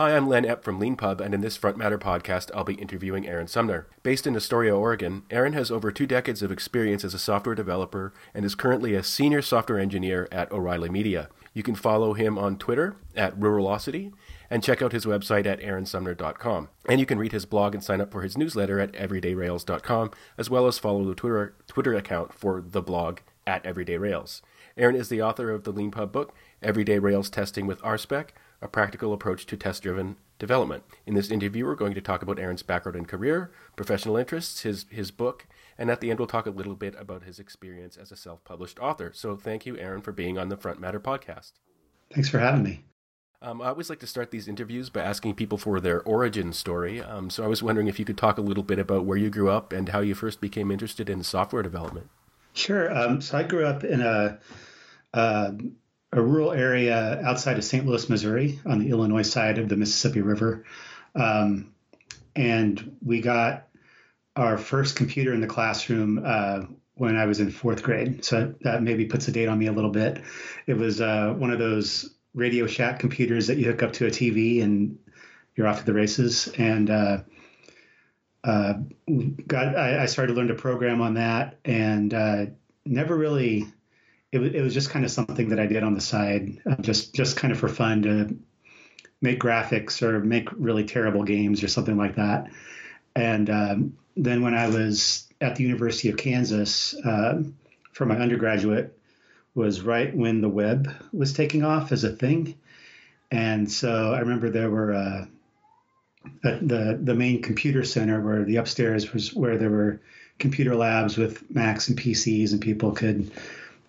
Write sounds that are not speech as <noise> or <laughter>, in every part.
Hi, I'm Len Epp from LeanPub, and in this Front Matter podcast, I'll be interviewing Aaron Sumner. Based in Astoria, Oregon, Aaron has over two decades of experience as a software developer and is currently a senior software engineer at O'Reilly Media. You can follow him on Twitter at Ruralocity and check out his website at aaronsumner.com. And you can read his blog and sign up for his newsletter at everydayrails.com, as well as follow the Twitter, Twitter account for the blog at everydayrails. Aaron is the author of the LeanPub book, Everyday Rails Testing with RSpec, a practical approach to test driven development. In this interview, we're going to talk about Aaron's background and career, professional interests, his, his book, and at the end, we'll talk a little bit about his experience as a self published author. So thank you, Aaron, for being on the Front Matter podcast. Thanks for having me. Um, I always like to start these interviews by asking people for their origin story. Um, so I was wondering if you could talk a little bit about where you grew up and how you first became interested in software development. Sure. Um, so I grew up in a, a a rural area outside of St. Louis, Missouri, on the Illinois side of the Mississippi River. Um, and we got our first computer in the classroom uh, when I was in fourth grade. So that maybe puts a date on me a little bit. It was uh, one of those Radio Shack computers that you hook up to a TV and you're off to the races. And uh, uh got I, I, started to learn to program on that and uh, never really it, was, it was just kind of something that I did on the side, uh, just just kind of for fun to make graphics or make really terrible games or something like that. And um, then when I was at the University of Kansas uh, for my undergraduate, was right when the web was taking off as a thing. And so I remember there were uh, the the main computer center where the upstairs was where there were computer labs with Macs and PCs and people could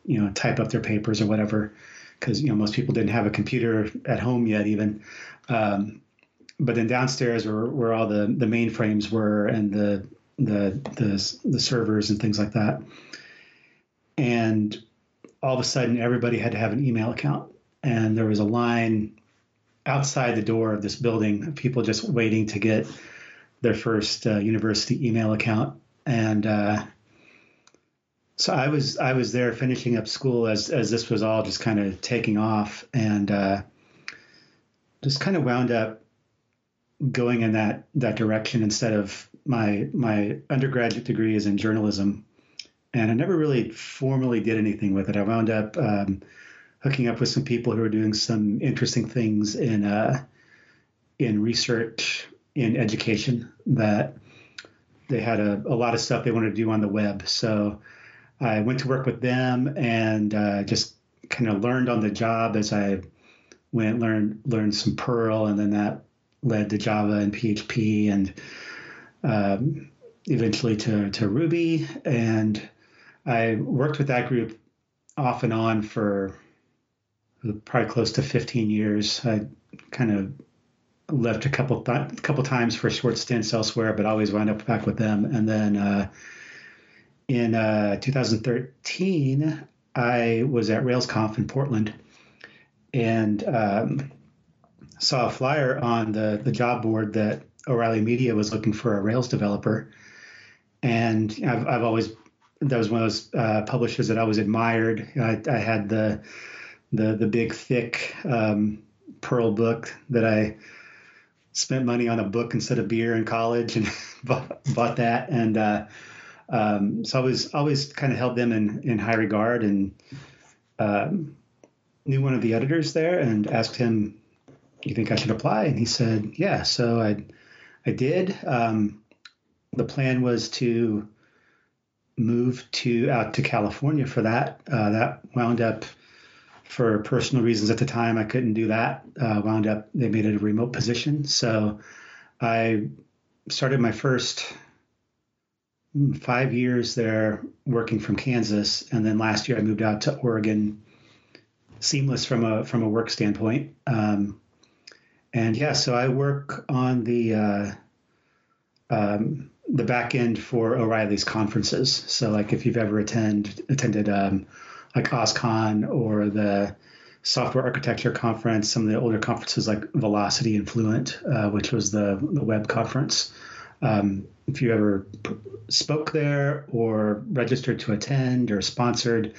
you know type up their papers or whatever because you know most people didn't have a computer at home yet even. Um, but then downstairs were where all the the mainframes were and the the the the servers and things like that. And all of a sudden everybody had to have an email account. And there was a line outside the door of this building of people just waiting to get their first uh, university email account. And uh, so I was I was there finishing up school as as this was all just kind of taking off, and uh, just kind of wound up going in that that direction instead of my my undergraduate degree is in journalism, and I never really formally did anything with it. I wound up um, hooking up with some people who were doing some interesting things in uh, in research in education that they had a, a lot of stuff they wanted to do on the web. So I went to work with them and uh, just kind of learned on the job as I went learned learned some Perl, and then that led to Java and PHP, and um, eventually to to Ruby. And I worked with that group off and on for probably close to 15 years. I kind of left a couple th- couple times for short stints elsewhere, but always wound up back with them. And then uh, in uh, 2013, I was at RailsConf in Portland and um, saw a flyer on the, the job board that O'Reilly Media was looking for a Rails developer. And I've, I've always, that was one of those uh, publishers that I always admired. I, I had the, the, the big, thick um, Perl book that I spent money on a book instead of beer in college and <laughs> bought, bought that. And, uh, um, so I was always kind of held them in, in high regard and um, knew one of the editors there and asked him, "Do "You think I should apply?" And he said, "Yeah." So I I did. Um, the plan was to move to out to California for that. Uh, that wound up for personal reasons at the time. I couldn't do that. Uh, wound up they made it a remote position. So I started my first five years there working from Kansas, and then last year I moved out to Oregon. Seamless from a from a work standpoint, um, and yeah, so I work on the uh, um, the back end for O'Reilly's conferences. So like if you've ever attend attended um, like OSCON or the Software Architecture Conference, some of the older conferences like Velocity and Fluent, uh, which was the the web conference. Um, if you ever spoke there or registered to attend or sponsored,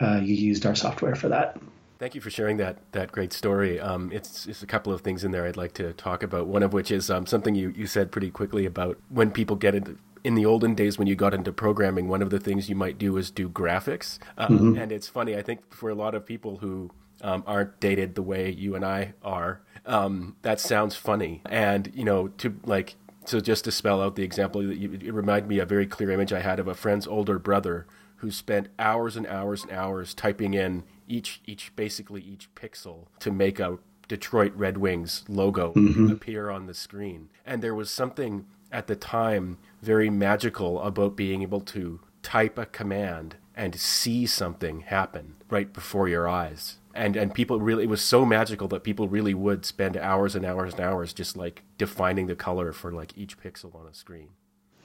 uh, you used our software for that. Thank you for sharing that that great story. Um, it's, it's a couple of things in there I'd like to talk about. One of which is um, something you, you said pretty quickly about when people get into in the olden days when you got into programming, one of the things you might do is do graphics. Um, mm-hmm. And it's funny, I think for a lot of people who um, aren't dated the way you and I are, um, that sounds funny. And, you know, to like, so just to spell out the example, it reminded me a very clear image I had of a friend's older brother who spent hours and hours and hours typing in each, each basically each pixel to make a Detroit Red Wings logo mm-hmm. appear on the screen. And there was something at the time very magical about being able to type a command and see something happen right before your eyes. And and people really it was so magical that people really would spend hours and hours and hours just like defining the color for like each pixel on a screen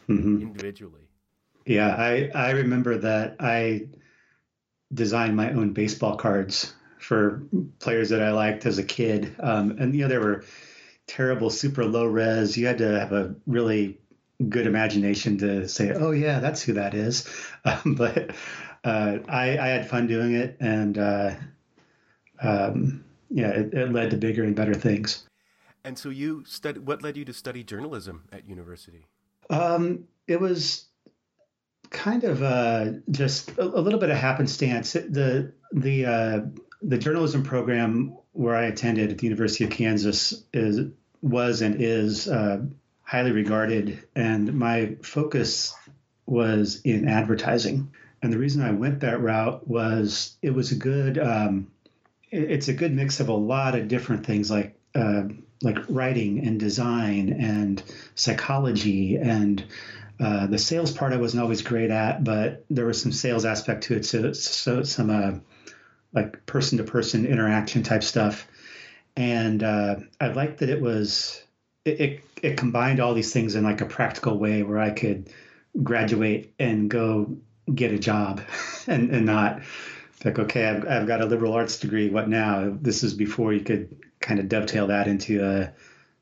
mm-hmm. individually. Yeah, I I remember that I designed my own baseball cards for players that I liked as a kid. Um, and you know there were terrible super low res. You had to have a really good imagination to say, "Oh yeah, that's who that is." Um, <laughs> but uh, I, I, had fun doing it, and uh, um, yeah, it, it, led to bigger and better things. And so, you studied. What led you to study journalism at university? Um, it was kind of uh, just a, a, little bit of happenstance. The the uh, the journalism program where I attended at the University of Kansas is was and is uh, highly regarded, and my focus was in advertising. And the reason I went that route was it was a good um, it's a good mix of a lot of different things like uh, like writing and design and psychology and uh, the sales part I wasn't always great at, but there was some sales aspect to it. So, so some uh, like person to person interaction type stuff. And uh, I liked that it was it, it, it combined all these things in like a practical way where I could graduate and go get a job <laughs> and, and not like, okay, I've, I've got a liberal arts degree. What now? This is before you could kind of dovetail that into a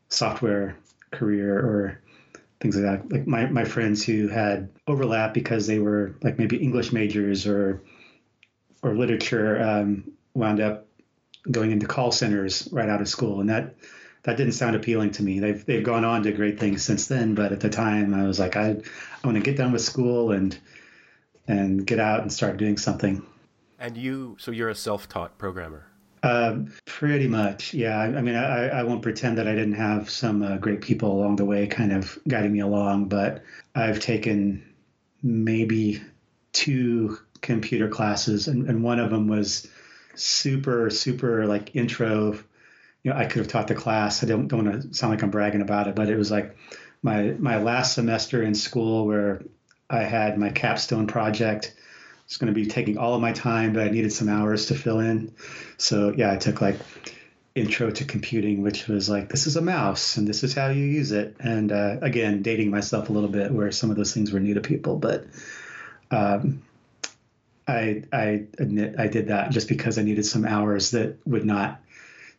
software career or things like that. Like my, my friends who had overlap because they were like maybe English majors or or literature um, wound up going into call centers right out of school, and that that didn't sound appealing to me. They've they've gone on to great things since then, but at the time I was like, I I want to get done with school and and get out and start doing something. And you, so you're a self-taught programmer. Uh, pretty much, yeah. I, I mean, I, I, won't pretend that I didn't have some uh, great people along the way, kind of guiding me along. But I've taken maybe two computer classes, and, and one of them was super, super like intro you know, I could have taught the class. I don't, don't want to sound like I'm bragging about it, but it was like my my last semester in school where I had my capstone project. It's going to be taking all of my time, but I needed some hours to fill in. So yeah, I took like intro to computing, which was like this is a mouse and this is how you use it. And uh, again, dating myself a little bit, where some of those things were new to people, but um, I I admit I did that just because I needed some hours that would not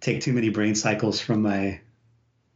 take too many brain cycles from my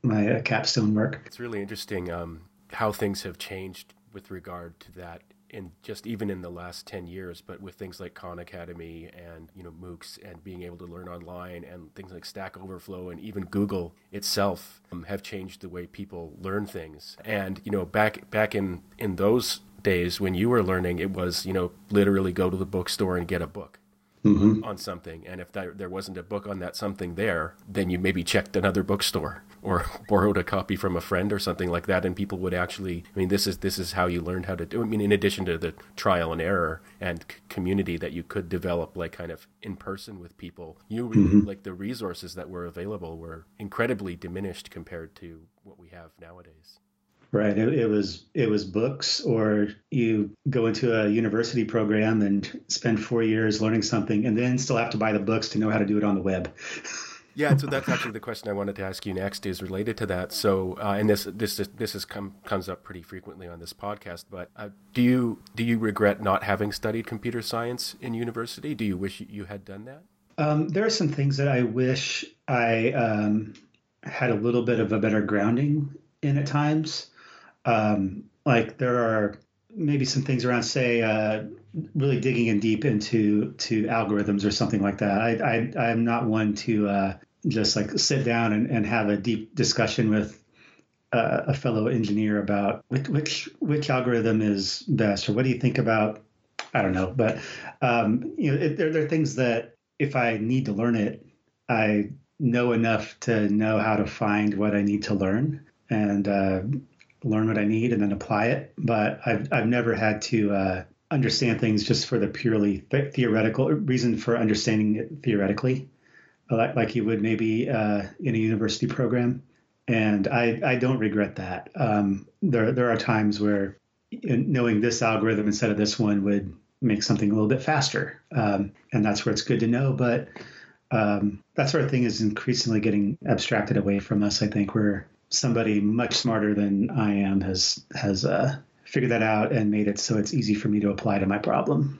my uh, capstone work. It's really interesting um, how things have changed with regard to that in just even in the last 10 years but with things like khan academy and you know moocs and being able to learn online and things like stack overflow and even google itself um, have changed the way people learn things. And you know back back in in those days when you were learning it was you know literally go to the bookstore and get a book mm-hmm. on something. And if there wasn't a book on that something there, then you maybe checked another bookstore <laughs> or borrowed a copy from a friend or something like that. And people would actually, I mean, this is this is how you learned how to do. I mean, in addition to the trial and error and c- community that you could develop, like kind of in person with people, you mm-hmm. like the resources that were available were incredibly diminished compared to what we have nowadays. Right. It, it, was it was books, or you go into a university program and spend four years learning something, and then still have to buy the books to know how to do it on the web. yeah, so that's actually the question I wanted to ask you next is related to that. So, uh, and this this this is come comes up pretty frequently on this podcast. But uh, do you do you regret not having studied computer science in university? Do you wish you had done that? Um, there are some things that I wish I um, had a little bit of a better grounding in at times. Um, like there are maybe some things around, say, uh, really digging in deep into to algorithms or something like that. I, I I'm not one to uh, just like sit down and, and have a deep discussion with uh, a fellow engineer about which, which which algorithm is best or what do you think about I don't know, but um, you know, it, there, there are things that if I need to learn it, I know enough to know how to find what I need to learn and uh, learn what I need and then apply it. But I've I've never had to uh, understand things just for the purely th- theoretical reason for understanding it theoretically, like like you would maybe uh, in a university program. And I, I don't regret that. Um, there there are times where knowing this algorithm instead of this one would make something a little bit faster. Um, and that's where it's good to know. But um, that sort of thing is increasingly getting abstracted away from us. I think where somebody much smarter than I am has has uh, figured that out and made it so it's easy for me to apply to my problem.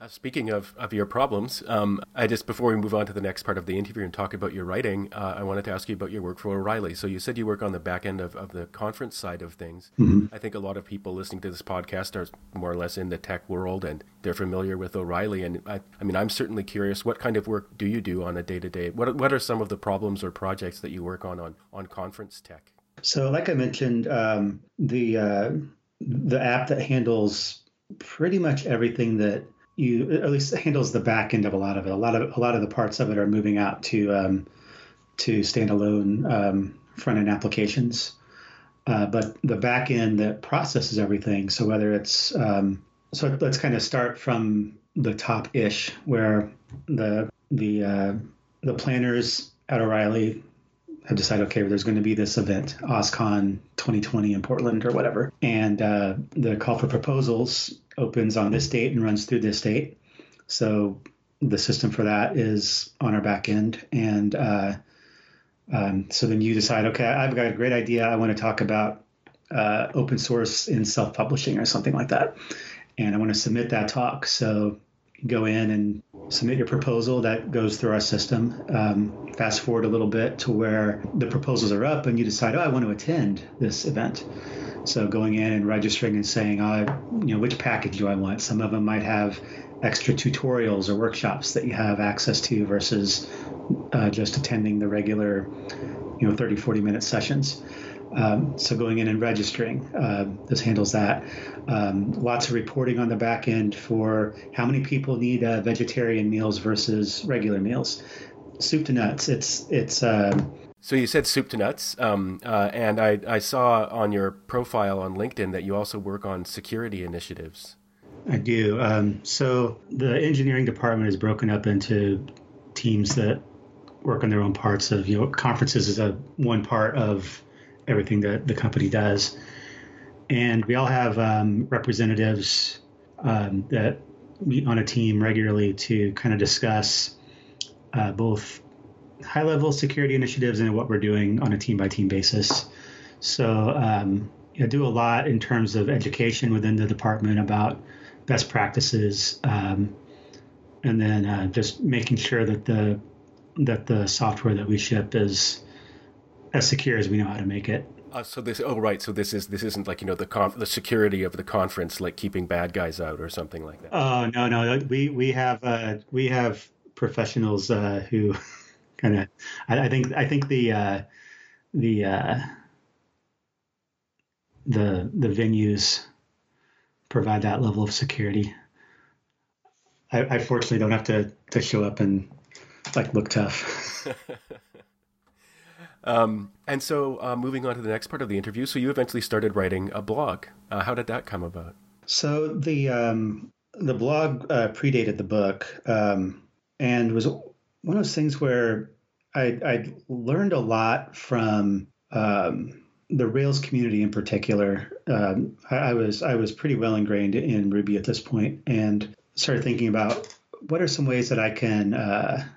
Uh, speaking of, of your problems, um, I just before we move on to the next part of the interview and talk about your writing, uh, I wanted to ask you about your work for O'Reilly. So you said you work on the back end of, of the conference side of things. Mm-hmm. I think a lot of people listening to this podcast are more or less in the tech world and they're familiar with O'Reilly. And I, I mean, I'm certainly curious, what kind of work do you do on a day to day? What what are some of the problems or projects that you work on on, on conference tech? So, like I mentioned, um, the uh, the app that handles pretty much everything that you at least handles the back end of a lot of it. A lot of a lot of the parts of it are moving out to um, to standalone um, front end applications. Uh, but the back end that processes everything. So whether it's um, so let's kind of start from the top ish where the the uh, the planners at O'Reilly have decided, okay, there's going to be this event, OSCON 2020 in Portland or whatever. And uh, the call for proposals opens on this date and runs through this date. So the system for that is on our back end. And uh, um, so then you decide, okay, I've got a great idea. I want to talk about uh, open source in self publishing or something like that. And I want to submit that talk. So go in and submit your proposal that goes through our system. Um, fast forward a little bit to where the proposals are up and you decide, oh, I want to attend this event. So going in and registering and saying, oh, you know, which package do I want? Some of them might have extra tutorials or workshops that you have access to versus uh, just attending the regular, you know, 30, 40 minute sessions. Um, so going in and registering, uh, this handles that. Um, lots of reporting on the back end for how many people need uh, vegetarian meals versus regular meals. Soup to nuts. It's it's. Um, so you said soup to nuts, um, uh, and I, I saw on your profile on LinkedIn that you also work on security initiatives. I do. Um, so the engineering department is broken up into teams that work on their own parts of you know conferences is a one part of everything that the company does. And we all have um, representatives um, that meet on a team regularly to kind of discuss uh, both high level security initiatives and what we're doing on a team by team basis. So um, I do a lot in terms of education within the department about best practices, um, and then uh, just making sure that the that the software that we ship is as secure as we know how to make it. Uh, so this, oh right, so this is this isn't like you know the conf- the security of the conference, like keeping bad guys out or something like that. Oh no, no, we we have uh, we have professionals uh, who <laughs> kind of, I, I, think I think the uh, the uh, the the venues provide that level of security. I, I fortunately don't have to to show up and like look tough. <laughs> Um, and so, uh, moving on to the next part of the interview, so you eventually started writing a blog. Uh, how did that come about? So the um, the blog uh, predated the book, um, and was one of those things where I, I learned a lot from um, the Rails community in particular. Um, I, I was I was pretty well ingrained in Ruby at this point, and started thinking about what are some ways that I can uh,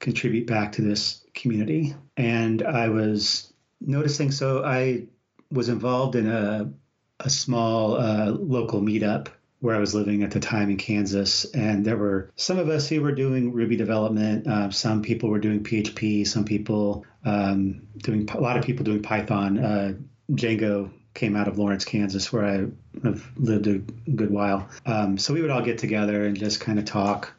contribute back to this community. And I was noticing, so I was involved in a, a small uh, local meetup where I was living at the time in Kansas. And there were some of us who were doing Ruby development. Uh, some people were doing PHP. Some people um, doing a lot of people doing Python. Uh, Django came out of Lawrence, Kansas, where I have lived a good while. Um, so we would all get together and just kind of talk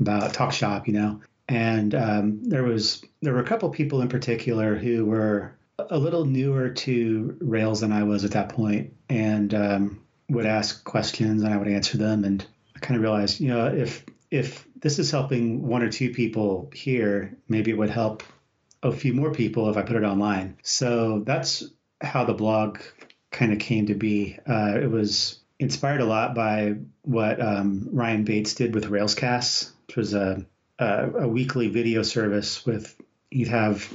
about talk shop, you know. And um, there was there were a couple people in particular who were a little newer to Rails than I was at that point, and um, would ask questions and I would answer them. And I kind of realized, you know, if if this is helping one or two people here, maybe it would help a few more people if I put it online. So that's how the blog kind of came to be. Uh, it was inspired a lot by what um, Ryan Bates did with Railscasts, which was a, a, a weekly video service with you'd have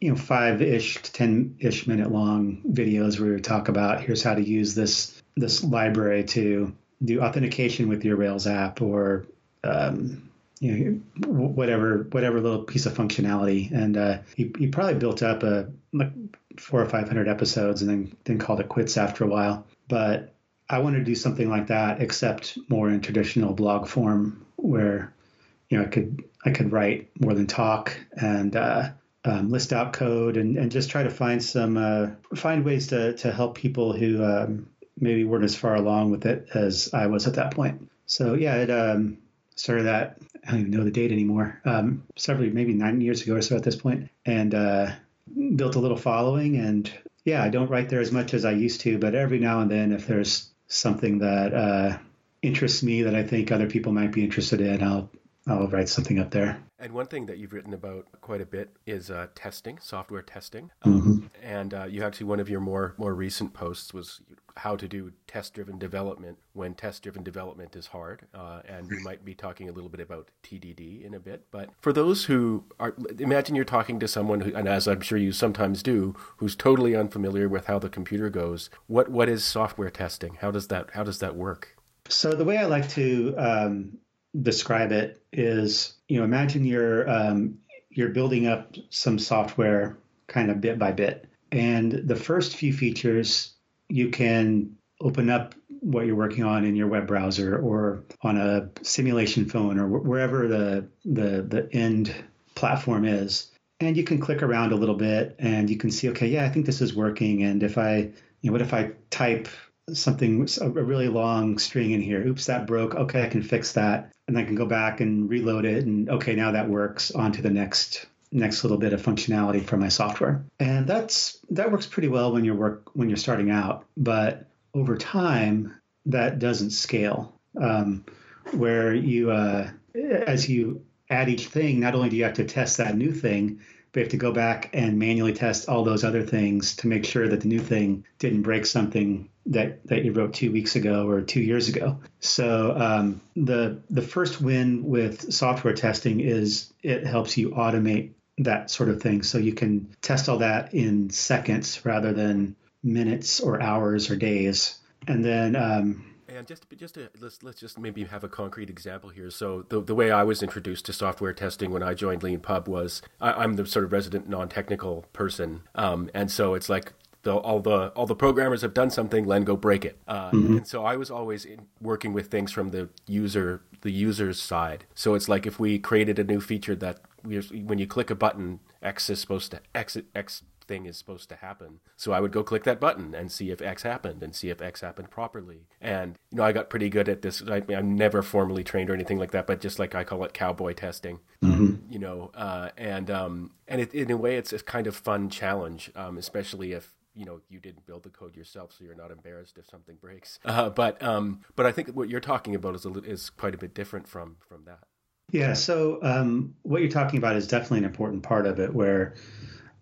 you know five ish to ten ish minute long videos where we talk about here's how to use this this library to do authentication with your Rails app or um, you know, whatever whatever little piece of functionality. And uh, he, he probably built up a like four or five hundred episodes and then then called it quits after a while. But I wanted to do something like that, except more in traditional blog form, where you know I could I could write more than talk and uh, um, list out code and, and just try to find some uh, find ways to to help people who um, maybe weren't as far along with it as I was at that point. So yeah, it um, started that I don't even know the date anymore. Um, several, maybe nine years ago or so at this point, and uh, built a little following. And yeah, I don't write there as much as I used to, but every now and then, if there's something that uh, interests me that I think other people might be interested in, I'll I'll write something up there. And one thing that you've written about quite a bit is uh, testing, software testing. Mm-hmm. Um, and uh, you actually one of your more more recent posts was how to do test-driven development when test-driven development is hard. Uh, and we might be talking a little bit about TDD in a bit. But for those who are, imagine you're talking to someone who, and as I'm sure you sometimes do, who's totally unfamiliar with how the computer goes. What what is software testing? How does that how does that work? So the way I like to um, describe it is, you know, imagine you're um, you're building up some software kind of bit by bit, and the first few features you can open up what you're working on in your web browser or on a simulation phone or wherever the the the end platform is. And you can click around a little bit and you can see okay yeah i think this is working. And if i you know what if i type something a really long string in here? Oops that broke. Okay i can fix that and I can go back and reload it and okay now that works on to the next next little bit of functionality for my software. And that's that works pretty well when you're work when you're starting out but over time that doesn't scale. Um, where you uh, as you add each thing not only do you have to test that new thing you have to go back and manually test all those other things to make sure that the new thing didn't break something that that you wrote two weeks ago or two years ago. So um, the the first win with software testing is it helps you automate that sort of thing, so you can test all that in seconds rather than minutes or hours or days. And then um, and just just to, let's let's just maybe have a concrete example here. So the the way I was introduced to software testing when I joined Lean Pub was I, am the sort of resident non-technical person, um, and so it's like the, all the all the programmers have done something, Len go break it. Uh, mm-hmm. And so I was always working with things from the user the user's side. So it's like if we created a new feature that we, when you click a button, X is supposed to X X thing is supposed to happen. So I would go click that button and see if X happened and see if X happened properly. And you know, I got pretty good at this. I, am never formally trained or anything like that, but just like I call it cowboy testing. Mm-hmm. You know, uh, and um, and it, in a way, it's a kind of fun challenge, um, especially if you know you didn't build the code yourself, so you're not embarrassed if something breaks. <laughs> Uh, but um, but I think what you're talking about is a, is quite a bit different from from that. Yeah. So um, what you're talking about is definitely an important part of it, where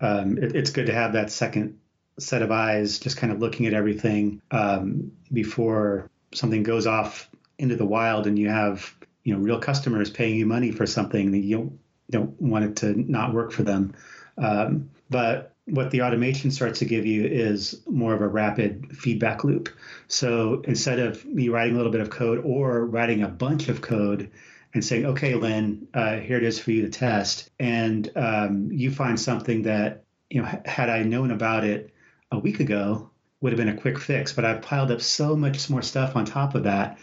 um, it, it's good to have that second set of eyes, just kind of looking at everything um, before something goes off into the wild, and you have you know real customers paying you money for something that you don't, don't want it to not work for them. Um, but what the automation starts to give you is more of a rapid feedback loop. So instead of me writing a little bit of code or writing a bunch of code and saying, okay, Len, uh, here it is for you to test, and um, you find something that, you know, had I known about it a week ago, would have been a quick fix. But I've piled up so much more stuff on top of that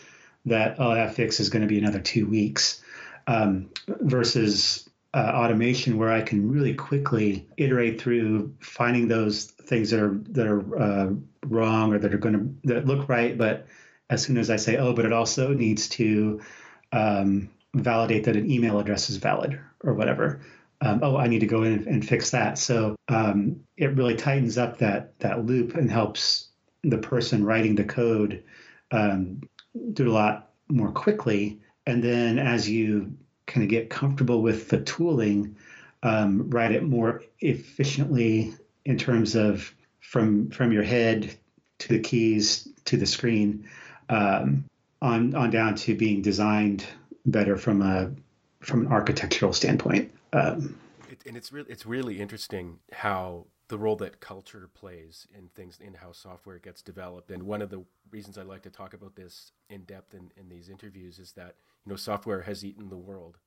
that, oh, that fix is going to be another two weeks um, versus uh, automation where I can really quickly iterate through finding those things that are that are uh, wrong or that are going to that look right, but as soon as I say, oh, but it also needs to um, validate that an email address is valid or whatever. Um, oh, I need to go in and, and fix that. So um, it really tightens up that that loop and helps the person writing the code um, do a lot more quickly. And then as you kind of get comfortable with the tooling, um, write it more efficiently in terms of from from your head to the keys to the screen, um, on on down to being designed better from a from an architectural standpoint. Um, it, and it's really it's really interesting how the role that culture plays in things in how software gets developed. And one of the reasons I like to talk about this in depth in, in these interviews is that you know software has eaten the world.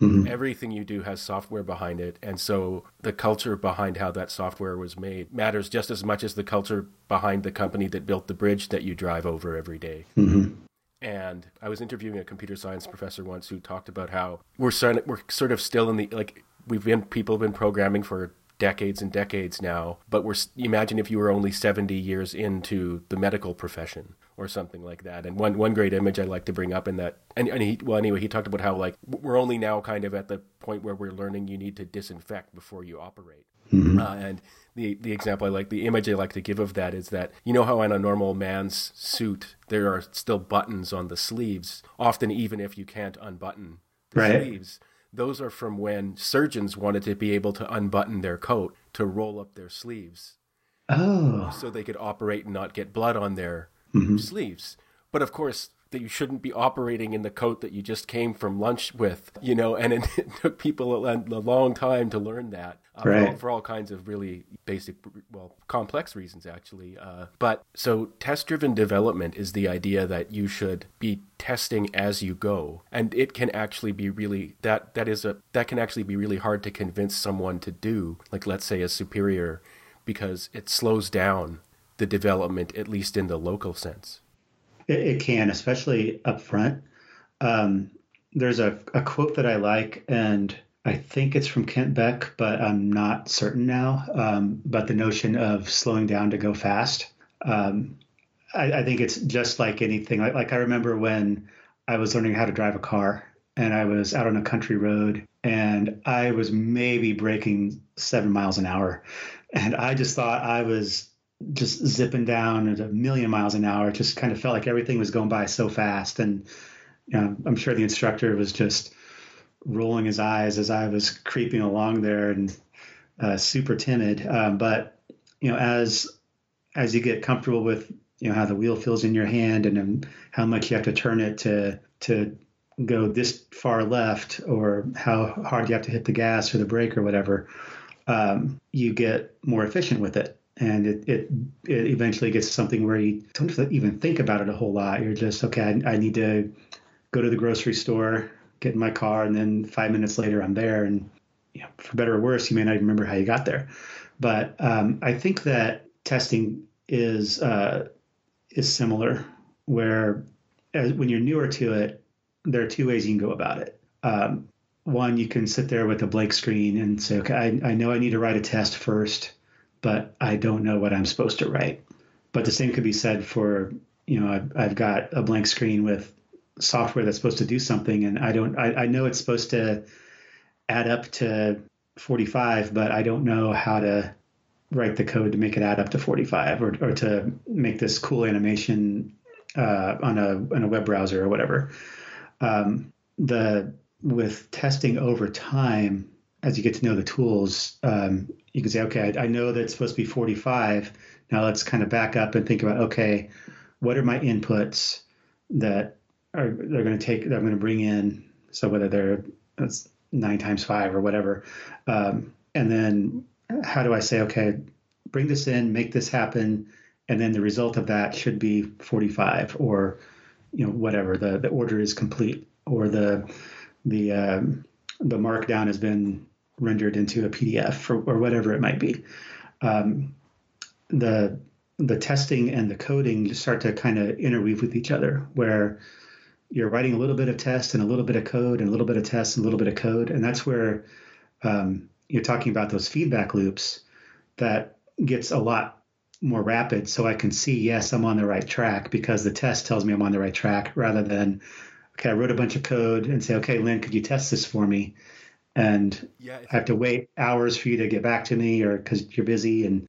Mm-hmm. Everything you do has software behind it, and so the culture behind how that software was made matters just as much as the culture behind the company that built the bridge that you drive over every day. Mm-hmm. And I was interviewing a computer science professor once who talked about how we're sort we're sort of still in the like we've been people have been programming for decades and decades now. But we're imagine if you were only 70 years into the medical profession or something like that. And one one great image I like to bring up in that, and, and he well anyway he talked about how like we're only now kind of at the point where we're learning you need to disinfect before you operate. Mm-hmm. Uh, and the the example I like, the image I like to give of that is that you know how in a normal man's suit there are still buttons on the sleeves, often even if you can't unbutton the right. sleeves those are from when surgeons wanted to be able to unbutton their coat to roll up their sleeves. Oh. So they could operate and not get blood on their mm-hmm. sleeves. But of course, that you shouldn't be operating in the coat that you just came from lunch with, you know, and it, <laughs> it took people a, a, long time to learn that uh, right. for, all, for, all, kinds of really basic, well, complex reasons, actually. Uh, but so test driven development is the idea that you should be testing as you go. And it can actually be really, that, that is a, that can actually be really hard to convince someone to do, like let's say a superior, because it slows down the development, at least in the local sense. It, it can, especially up front. Um, there's a, a quote that I like, and I think it's from Kent Beck, but I'm not certain now. Um, but the notion of slowing down to go fast. Um, I, I, think it's just like anything. Like, like I remember when I was learning how to drive a car and I was out on a country road and I was maybe breaking seven miles an hour. And I just thought I was just zipping down at a million miles an hour. It just kind of felt like everything was going by so fast. And you know, I'm sure the instructor was just rolling his eyes as I was creeping along there and uh, super timid. Um, but you know, as as you get comfortable with you know how the wheel feels in your hand and how much you have to turn it to to go this far left or how hard you have to hit the gas or the brake or whatever, um, you get more efficient with it. And it, it, it eventually gets to something where you don't even think about it a whole lot. You're just, okay, I, I need to go to the grocery store, get in my car, and then five minutes later I'm there. And you know, for better or worse, you may not even remember how you got there. But um, I think that testing is uh, is similar, where as, when you're newer to it, there are two ways you can go about it. Um, one, you can sit there with a blank screen and say, okay, I, I know I need to write a test first, but I don't know what I'm supposed to write. But the same could be said for, you know, I've, I've got a blank screen with software that's supposed to do something and I don't I, I know it's supposed to add up to 45 but I don't know how to write the code to make it add up to 45 or, or to make this cool animation uh, on a on a web browser or whatever um, the with testing over time as you get to know the tools um, you can say okay I, I know that it's supposed to be 45 now let's kind of back up and think about okay what are my inputs that are they're going to take that I'm going to bring in. So whether they're that's nine times five or whatever, um, and then how do I say okay, bring this in, make this happen, and then the result of that should be 45 or you know whatever. The the order is complete or the the um, the markdown has been rendered into a PDF or, or whatever it might be. Um, the the testing and the coding start to kind of interweave with each other where you're writing a little bit of test and a little bit of code and a little bit of test and a little bit of code, and that's where um, you're talking about those feedback loops that gets a lot more rapid so I can see, yes, I'm on the right track because the test tells me I'm on the right track rather than, okay, I wrote a bunch of code and say, okay, Len, could you test this for me? And yeah, I have to wait hours for you to get back to me or because you're busy. And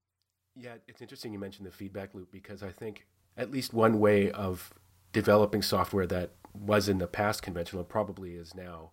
yeah, it's interesting you mentioned the feedback loop because I think at least one way of developing software that was in the past conventional, probably is now,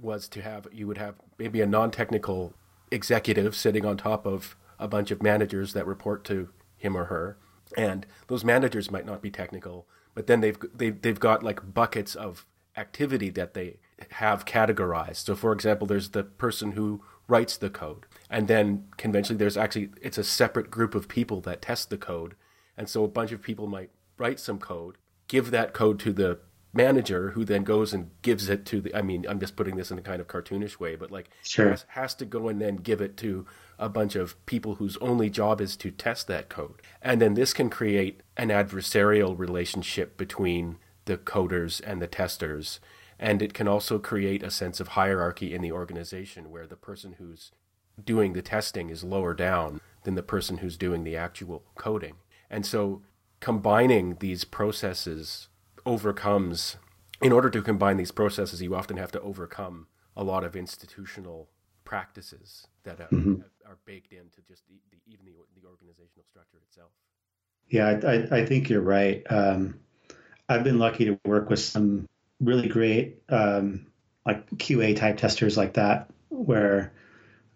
was to have, you would have maybe a non technical executive sitting on top of a bunch of managers that report to him or her, and those managers might not be technical, but then they've they've they've got like buckets of activity that they have categorized. So, for example, there's the person who writes the code, and then conventionally there's actually it's a separate group of people that test the code, and so a bunch of people might write some code, give that code to the manager who then goes and gives it to the i mean i'm just putting this in a kind of cartoonish way but like sure. has, has to go and then give it to a bunch of people whose only job is to test that code and then this can create an adversarial relationship between the coders and the testers and it can also create a sense of hierarchy in the organization where the person who's doing the testing is lower down than the person who's doing the actual coding and so combining these processes overcomes, in order to combine these processes, you often have to overcome a lot of institutional practices that are, mm-hmm. are baked into just the, the, even the, the organizational structure itself. Yeah, I, I, I think you're right. Um, I've been lucky to work with some really great um, like QA type testers like that, where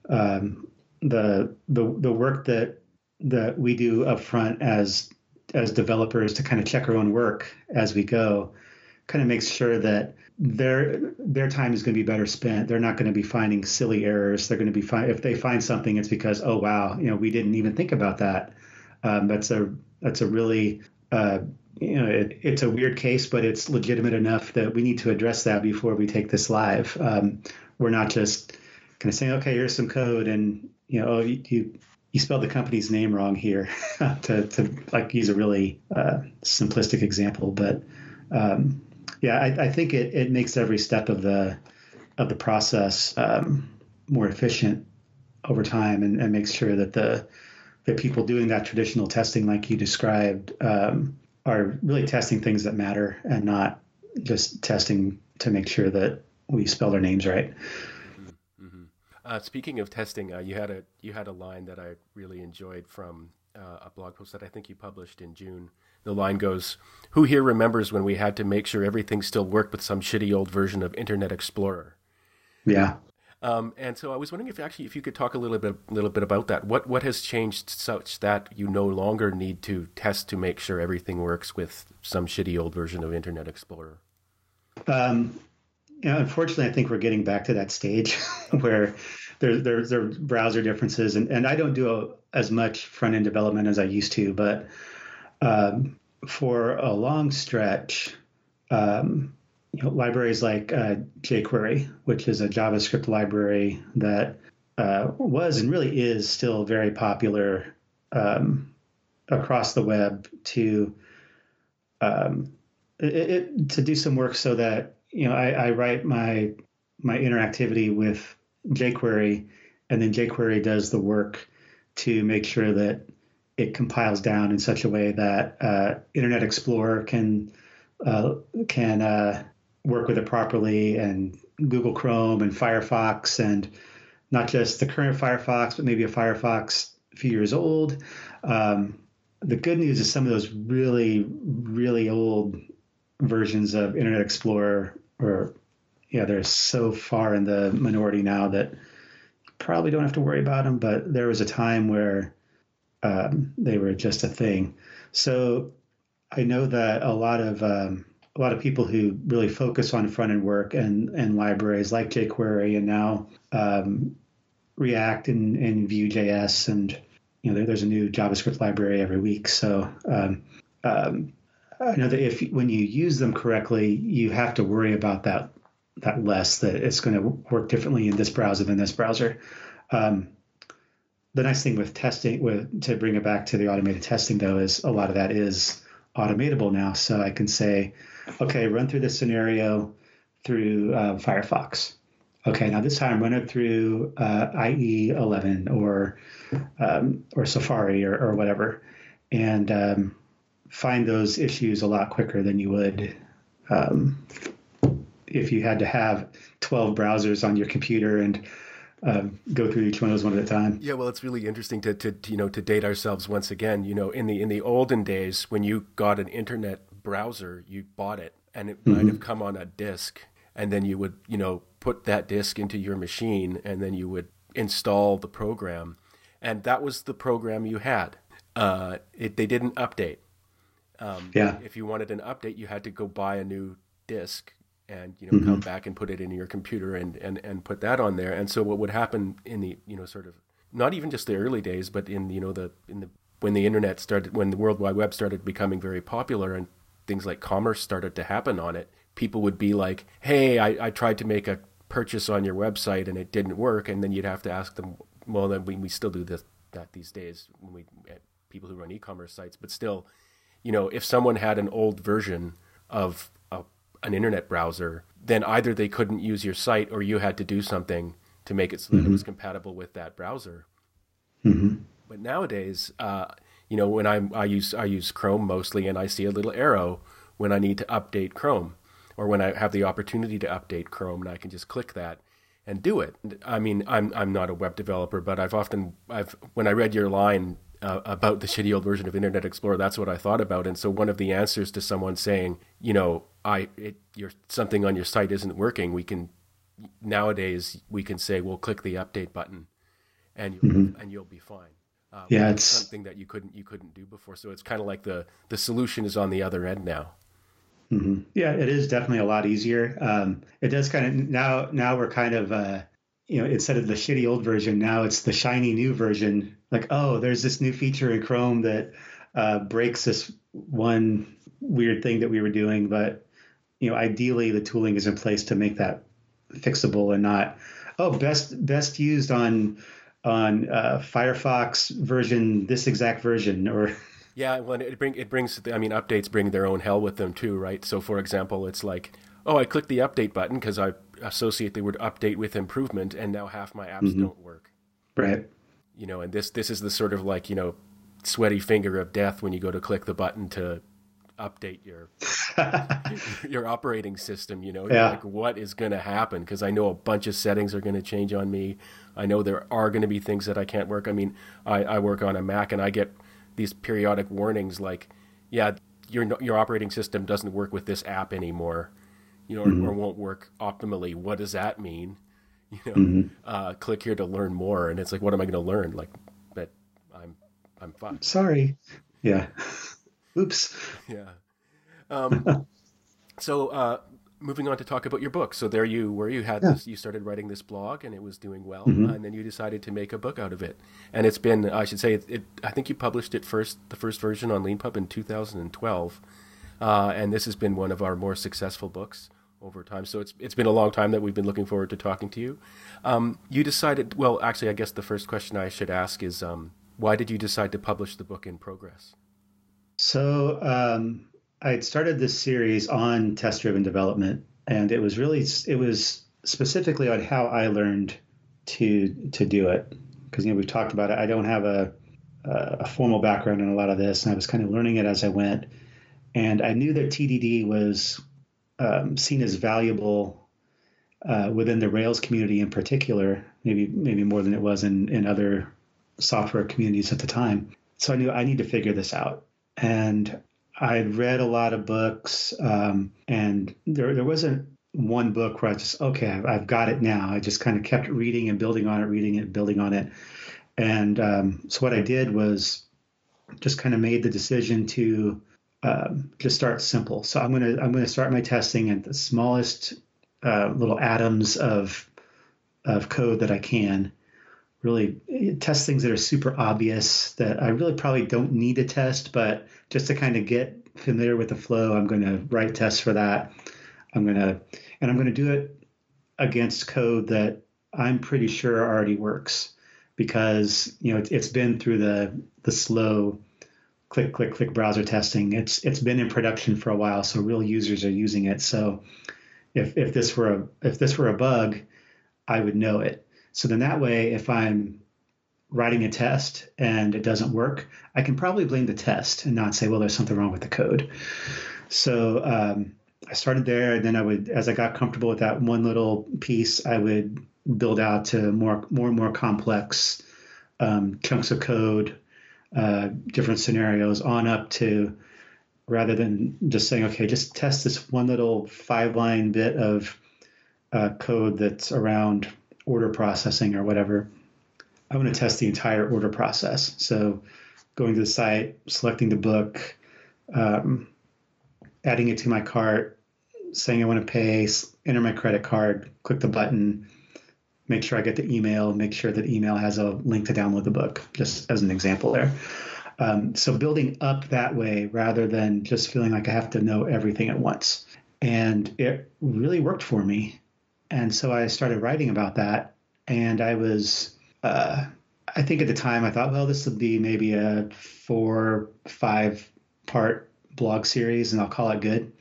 um, the the the work that that we do up front as as developers to kind of check our own work as we go kind of makes sure that their their time is going to be better spent. They're not going to be finding silly errors. They're going to be fine if they find something. It's because oh wow, you know we didn't even think about that. Um, that's a that's a really uh, you know it, it's a weird case, but it's legitimate enough that we need to address that before we take this live. Um, we're not just kind of saying okay, here's some code, and you know oh, you, you you spelled the company's name wrong here <laughs> to, to like use a really uh, simplistic example but um, yeah I, I, think it, it makes every step of the of the process um, more efficient over time and, and, makes sure that the the people doing that traditional testing like you described um, are really testing things that matter and not just testing to make sure that we spell their names right uh, speaking of testing, uh, you had a you had a line that I really enjoyed from uh, a blog post that I think you published in June. The line goes, "Who here remembers when we had to make sure everything still worked with some shitty old version of Internet Explorer?" Yeah. Um, and so I was wondering if actually if you could talk a little bit little bit about that. What what has changed such that you no longer need to test to make sure everything works with some shitty old version of Internet Explorer? Um, yeah, unfortunately, I think we're getting back to that stage <laughs> where there, there, there are browser differences, and, and I don't do a, as much front end development as I used to, but um, for a long stretch, um, you know, libraries like uh, jQuery, which is a JavaScript library that uh, was and really is still very popular um, across the web to um, it, it, to do some work so that you know I, I write my my interactivity with jQuery, and then jQuery does the work to make sure that it compiles down in such a way that uh, Internet Explorer can uh, can uh, work with it properly, and Google Chrome and Firefox, and not just the current Firefox, but maybe a Firefox a few years old. Um, the good news is some of those really, really old versions of Internet Explorer or yeah, they're so far in the minority now that probably don't have to worry about them. But there was a time where um, they were just a thing. So I know that a lot of um, a lot of people who really focus on front end work and and libraries like jQuery and now um, React and, and Vue.js and you know there, there's a new JavaScript library every week. So um, um, I know that if when you use them correctly, you have to worry about that that less that it's going to work differently in this browser than this browser. Um, the nice thing with testing, with to bring it back to the automated testing though, is a lot of that is automatable now. So I can say, okay, run through this scenario through uh, Firefox. Okay, now this time run it through uh, IE 11 or um, or Safari or, or whatever, and um, find those issues a lot quicker than you would um, if you had to have 12 browsers on your computer and uh, go through each one of those one at a time. Yeah, well, it's really interesting to, to, to, you know to date ourselves once again. You know, in the in the olden days, when you got an internet browser, you bought it, and it mm-hmm. might have come on a disk, and then you would you know put that disk into your machine, and then you would install the program, and that was the program you had. Uh, it, they didn't update. Um, yeah. If you wanted an update, you had to go buy a new disk and you know mm-hmm. come back and put it in your computer and, and and put that on there. And so what would happen in the you know sort of not even just the early days, but in you know the in the when the internet started when the World Wide Web started becoming very popular and things like commerce started to happen on it, people would be like, "Hey, I, I tried to make a purchase on your website and it didn't work," and then you'd have to ask them, "Well, then we, we still do this that these days when we people who run e-commerce sites, but still." you know, if someone had an old version of a, an internet browser, then either they couldn't use your site or you had to do something to make it so that mm-hmm. it was compatible with that browser. Mm-hmm. But nowadays, uh, you know, when I, I use I use Chrome mostly, and I see a little arrow when I need to update Chrome, or when I have the opportunity to update Chrome, and I can just click that and do it. I mean, I'm I'm not a web developer, but I've often I've when I read your line uh, about the shitty old version of Internet Explorer. That's what I thought about. And so one of the answers to someone saying, you know, I it, your something on your site isn't working, we can nowadays we can say, well, click the update button, and you'll, mm-hmm. and you'll be fine. Um, yeah, it's something that you couldn't you couldn't do before. So it's kind of like the the solution is on the other end now. Mm-hmm. Yeah, it is definitely a lot easier. Um, it does kind of now. Now we're kind of uh, you know, instead of the shitty old version, now it's the shiny new version. Like, oh, there's this new feature in Chrome that uh, breaks this one weird thing that we were doing, but you know, ideally the tooling is in place to make that fixable and not, oh, best best used on on uh, Firefox version this exact version or. <laughs> Yeah, well, it bring it brings. I mean, updates bring their own hell with them too, right? So, for example, it's like, oh, I click the update button because I associate the word update with improvement, and now half my apps mm-hmm. don't work. Right. You know, and this this is the sort of like you know sweaty finger of death when you go to click the button to update your <laughs> your operating system. You know, yeah. like what is going to happen? Because I know a bunch of settings are going to change on me. I know there are going to be things that I can't work. I mean, I, I work on a Mac, and I get these periodic warnings like, yeah, your your operating system doesn't work with this app anymore you know, mm-hmm. or, or, won't work optimally. What does that mean? <laughs> You know, mm-hmm. uh, click here to learn more, and it's like, what am I going to learn? Like, but I'm I'm fine. Sorry. Yeah. <laughs> Oops. Yeah. Um, <laughs> so uh, moving on to talk about your book. So there you were. You had yeah. this. You started writing this blog, and it was doing well, mm-hmm. and then you decided to make a book out of it. And it's been, I should say, it, it, I think you published it first, the first version on Leanpub in 2012, uh, and this has been one of our more successful books over time. So it's it's been a long time that we've been looking forward to talking to you. Um, you decided. Well, actually, I guess the first question I should ask is, um, why did you decide to publish the book in progress? So um, I had started this series on test-driven development, and it was really it was specifically on how I learned to to do it because you know we've talked about it. I don't have a a formal background in a lot of this, and I was kind of learning it as I went. And I knew that TDD was um, seen as valuable uh, within the Rails community in particular, maybe maybe more than it was in, in other software communities at the time. So I knew I need to figure this out. And I'd read a lot of books, um, and there there wasn't one book where I just okay, I've, I've got it now. I just kind of kept reading and building on it, reading it, building on it. And um, so what I did was just kind of made the decision to um, just start simple. So I'm gonna I'm gonna start my testing at the smallest uh, little atoms of of code that I can. Really eh, test things that are super obvious that I really probably don't need to test, but just to kind of get familiar with the flow, I'm going to write tests for that. I'm going to and I'm going to do it against code that I'm pretty sure already works because you know it, has been through the the slow click, click, click browser testing. It's it's been in production for a while, so real users are using it. So if if this were a if this were a bug, I would know it. So then that way, if I'm writing a test and it doesn't work, I can probably blame the test and not say, well, there's something wrong with the code. So um, I started there, and then I would, as I got comfortable with that one little piece, I would build out to more more and more complex um, chunks of code, uh, different scenarios, on up to rather than just saying, okay, just test this one little five line bit of uh, code that's around order processing or whatever. I want to test the entire order process. So going to the site, selecting the book, um, adding it to my cart, saying I want to pay, enter my credit card, click the button, make sure I get the email, make sure that email has a link to download the book, just as an example there. Um, so building up that way rather than just feeling like I have to know everything at once. And it really worked for me. And so I started writing about that. And I was, uh, I think at the time I thought, well, this would be maybe a four, five part blog series and I'll call it good.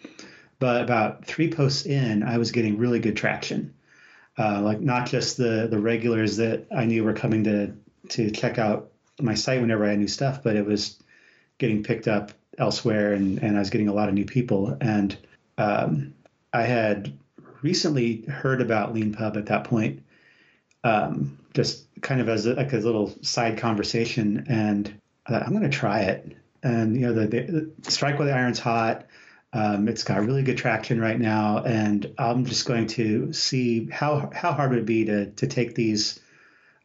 But about three posts in, I was getting really good traction. Uh, like not just the the regulars that I knew were coming to to check out my site whenever I had new stuff, but it was getting picked up elsewhere, and, and I was getting a lot of new people. And um, I had recently heard about Leanpub at that point, um, just kind of as a, like a little side conversation, and I thought I'm going to try it. And you know, the, the strike while the iron's hot. Um, it's got really good traction right now, and I'm just going to see how how hard it would be to to take these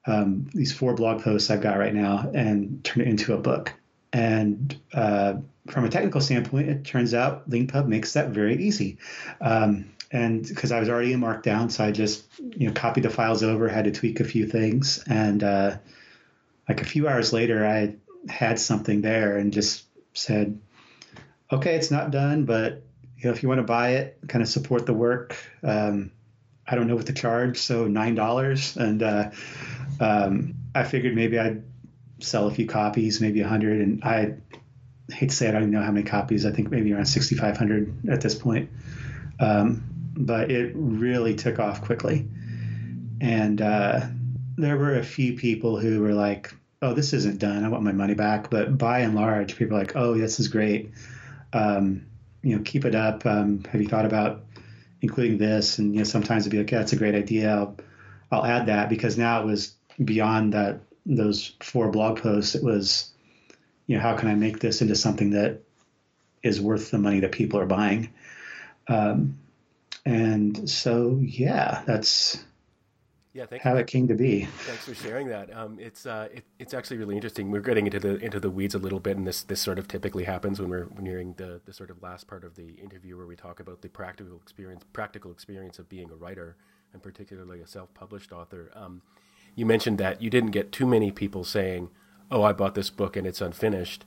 um, these four blog posts I've got right now and turn it into a book. And uh, from a technical standpoint, it turns out Leanpub makes that very easy. Um, and because I was already in Markdown, so I just you know copied the files over, had to tweak a few things, and uh, like a few hours later, I had something there and just said, "Okay, it's not done, but you know if you want to buy it, kind of support the work." Um, I don't know what to charge, so nine dollars, and uh, um, I figured maybe I'd sell a few copies, maybe a hundred, and I hate to say I don't even know how many copies. I think maybe around sixty five hundred at this point, um, but it really took off quickly, and uh, there were a few people who were like, "Oh, this isn't done. I want my money back." But by and large, people are like, "Oh, this is great. Um, you know, keep it up. Um, have you thought about?" including this. And you know, sometimes it'd be like, yeah, that's a great idea. I'll, I'll add that because now it was beyond that those four blog posts. It was, you know, how can I make this into something that is worth the money that people are buying? Um, and so, yeah, that's yeah, thank how you. it came to be. Thanks for sharing that. Um, it's uh, it, it's actually really interesting. We're getting into the into the weeds a little bit, and this this sort of typically happens when we're nearing the the sort of last part of the interview where we talk about the practical experience practical experience of being a writer, and particularly a self published author. Um, you mentioned that you didn't get too many people saying, "Oh, I bought this book and it's unfinished,"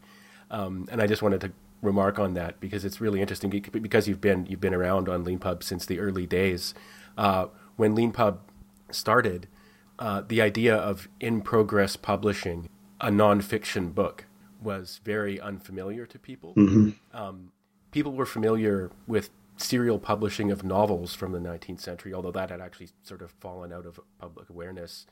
um, and I just wanted to remark on that because it's really interesting because you've been you've been around on Leanpub since the early days. Uh, when Leanpub started, uh, the idea of in progress publishing a nonfiction book was very unfamiliar to people. Mm-hmm. Um, people were familiar with serial publishing of novels from the 19th century, although that had actually sort of fallen out of public awareness.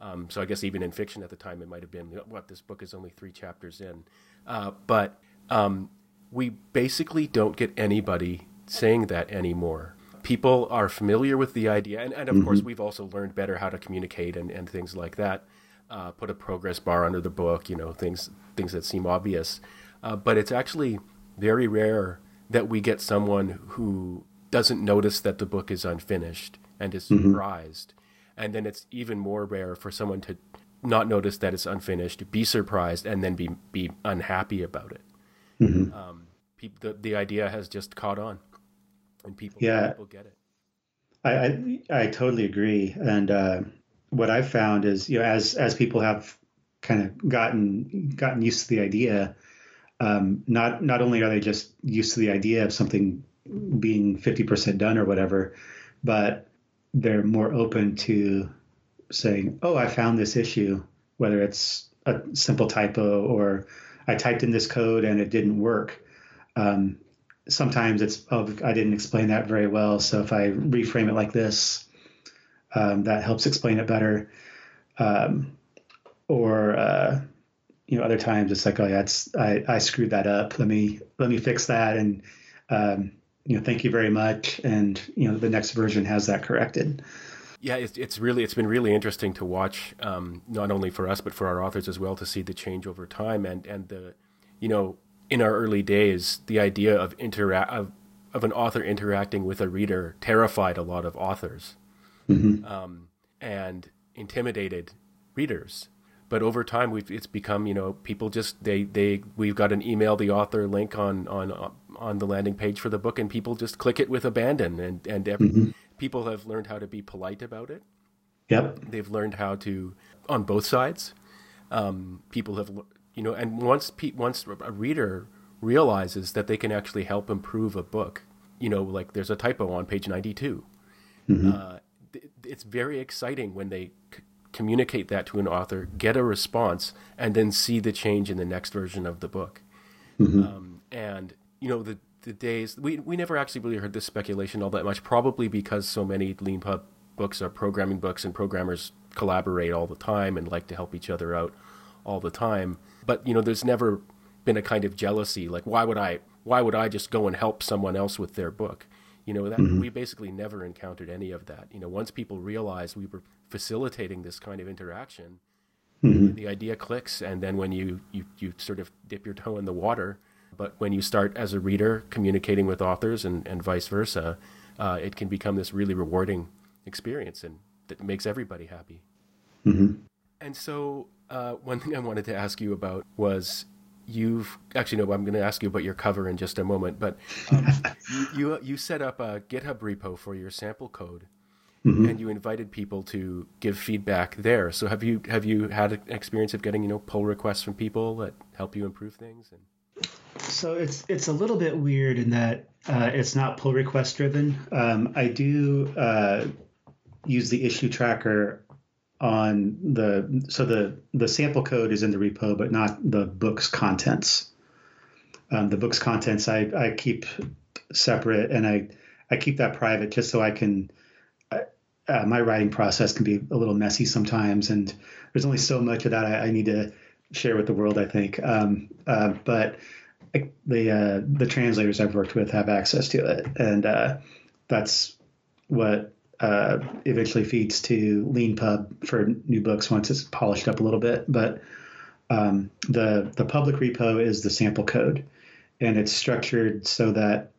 Um, so I guess even in fiction at the time, it might have been what this book is only three chapters in. Uh, but um, we basically don't get anybody saying that anymore people are familiar with the idea, and, and of mm-hmm. course, we've also learned better how to communicate and, and things like that. Uh, put a progress bar under the book, you know, things things that seem obvious. Uh, but it's actually very rare that we get someone who doesn't notice that the book is unfinished and is mm-hmm. surprised. And then it's even more rare for someone to not notice that it's unfinished, be surprised, and then be be unhappy about it. Mm-hmm. Um, pe- the the idea has just caught on and people yeah people get it. I I, I totally agree, and uh, what I've found is you know as as people have kind of gotten gotten used to the idea, um, not not only are they just used to the idea of something being fifty percent done or whatever, but they're more open to saying, "Oh, I found this issue," whether it's a simple typo or I typed in this code and it didn't work. Um, sometimes it's oh, I didn't explain that very well. So if I reframe it like this, um, that helps explain it better. Um, or uh, you know, other times it's like, oh yeah, it's I, I screwed that up. Let me let me fix that, and um, you know, thank you very much. And you know, the next version has that corrected. Yeah, it's, it's really it's been really interesting to watch, um, not only for us but for our authors as well, to see the change over time and and the, you know, in our early days, the idea of interact of, of an author interacting with a reader terrified a lot of authors, mm-hmm. um, and intimidated readers. But over time, we've it's become you know people just they they we've got an email the author link on on on the landing page for the book, and people just click it with abandon, and and every, mm-hmm. People have learned how to be polite about it. Yep, they've learned how to on both sides. Um, people have you know, and once pe- once a reader realizes that they can actually help improve a book, you know, like there's a typo on page 92. Mm-hmm. Uh, it's very exciting when they c- communicate that to an author, get a response, and then see the change in the next version of the book. Mm-hmm. Um, and you know, the the days we we never actually really heard this speculation all that much, probably because so many Leanpub books are programming books, and programmers collaborate all the time and like to help each other out all the time but you know, there's never been a kind of jealousy like why would I why would I just go and help someone else with their book? You know, that mm-hmm. we basically never encountered any of that. You know, once people realized we were facilitating this kind of interaction, mm-hmm. the idea clicks and then when you, you you sort of dip your toe in the water, but when you start as a reader communicating with authors and, and vice versa, uh, it can become this really rewarding experience and that makes everybody happy. Mm-hmm. And so uh, one thing I wanted to ask you about was you've actually no, I'm going to ask you about your cover in just a moment, but um, you, <laughs> you, you set up a GitHub repo for your sample code, mm-hmm. and you invited people to give feedback there. So have you have you had an experience of getting you know pull requests from people that help you improve things? And... So it's it's a little bit weird in that uh, it's not pull request driven. Um, I do uh, use the issue tracker on the so the the sample code is in the repo, but not the book's contents. Um, the book's contents I, I keep separate, and I I keep that private just so I can. Uh, uh, my writing process can be a little messy sometimes, and there's only so much of that I, I need to share with the world. I think, um, uh, but the uh, the translators I've worked with have access to it, and uh, that's what uh, eventually feeds to Leanpub for new books once it's polished up a little bit. But um, the the public repo is the sample code, and it's structured so that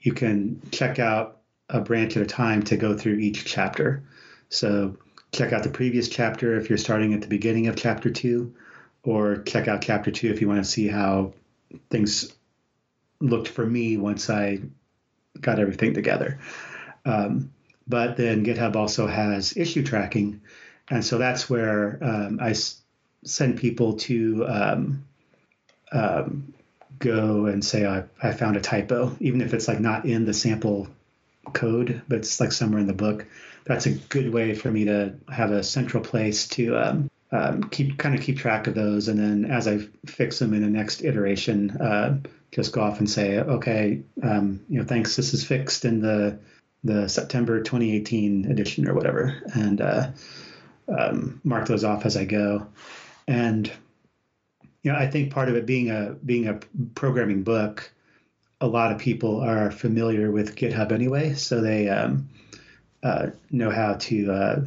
you can check out a branch at a time to go through each chapter. So check out the previous chapter if you're starting at the beginning of chapter two, or check out chapter two if you want to see how things looked for me once I got everything together. Um, but then GitHub also has issue tracking. And so that's where um, I s- send people to um, um, go and say, I, I found a typo, even if it's like not in the sample code, but it's like somewhere in the book. That's a good way for me to have a central place to um, keep kind of keep track of those. And then as I fix them in the next iteration, uh, just go off and say, okay, um, you know, thanks. This is fixed in the the September 2018 edition or whatever, and uh, um, mark those off as I go. And you know, I think part of it being a being a programming book, a lot of people are familiar with GitHub anyway, so they um, uh, know how to uh,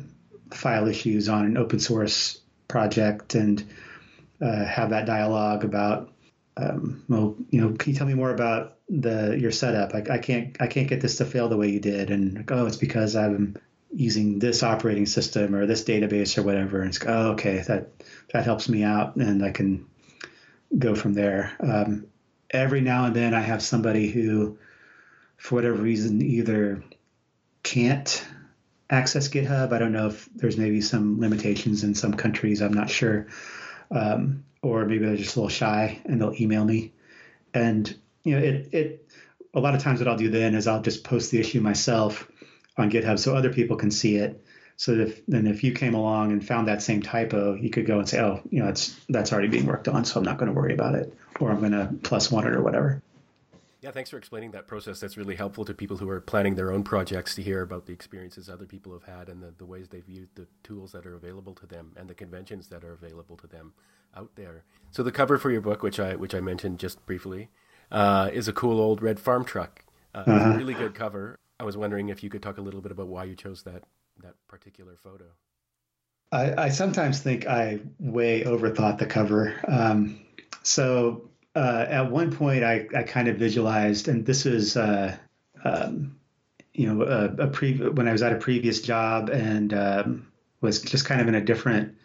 file issues on an open source project and uh, have that dialogue about um, well, you know, can you tell me more about the your setup? I, I can't I can't get this to fail the way you did, and like, oh, it's because I'm using this operating system or this database or whatever. And it's oh, okay, that that helps me out, and I can go from there. Um, every now and then, I have somebody who, for whatever reason, either can't access GitHub. I don't know if there's maybe some limitations in some countries. I'm not sure. Um, or maybe they're just a little shy and they'll email me. And you know, it it a lot of times what I'll do then is I'll just post the issue myself on GitHub so other people can see it. So if, then if you came along and found that same typo, you could go and say, oh, you know, it's that's already being worked on, so I'm not going to worry about it, or I'm going to plus one it or whatever. Yeah, thanks for explaining that process. That's really helpful to people who are planning their own projects to hear about the experiences other people have had and the, the ways they've used the tools that are available to them and the conventions that are available to them out there. So the cover for your book, which I which I mentioned just briefly, uh, is a cool old red farm truck. Uh, uh-huh. It's a uh-huh. really good cover. I was wondering if you could talk a little bit about why you chose that that particular photo? I, I sometimes think I way overthought the cover. Um, so uh, at one point, I, I kind of visualized, and this is, uh, um, you know, a, a pre when I was at a previous job and um, was just kind of in a different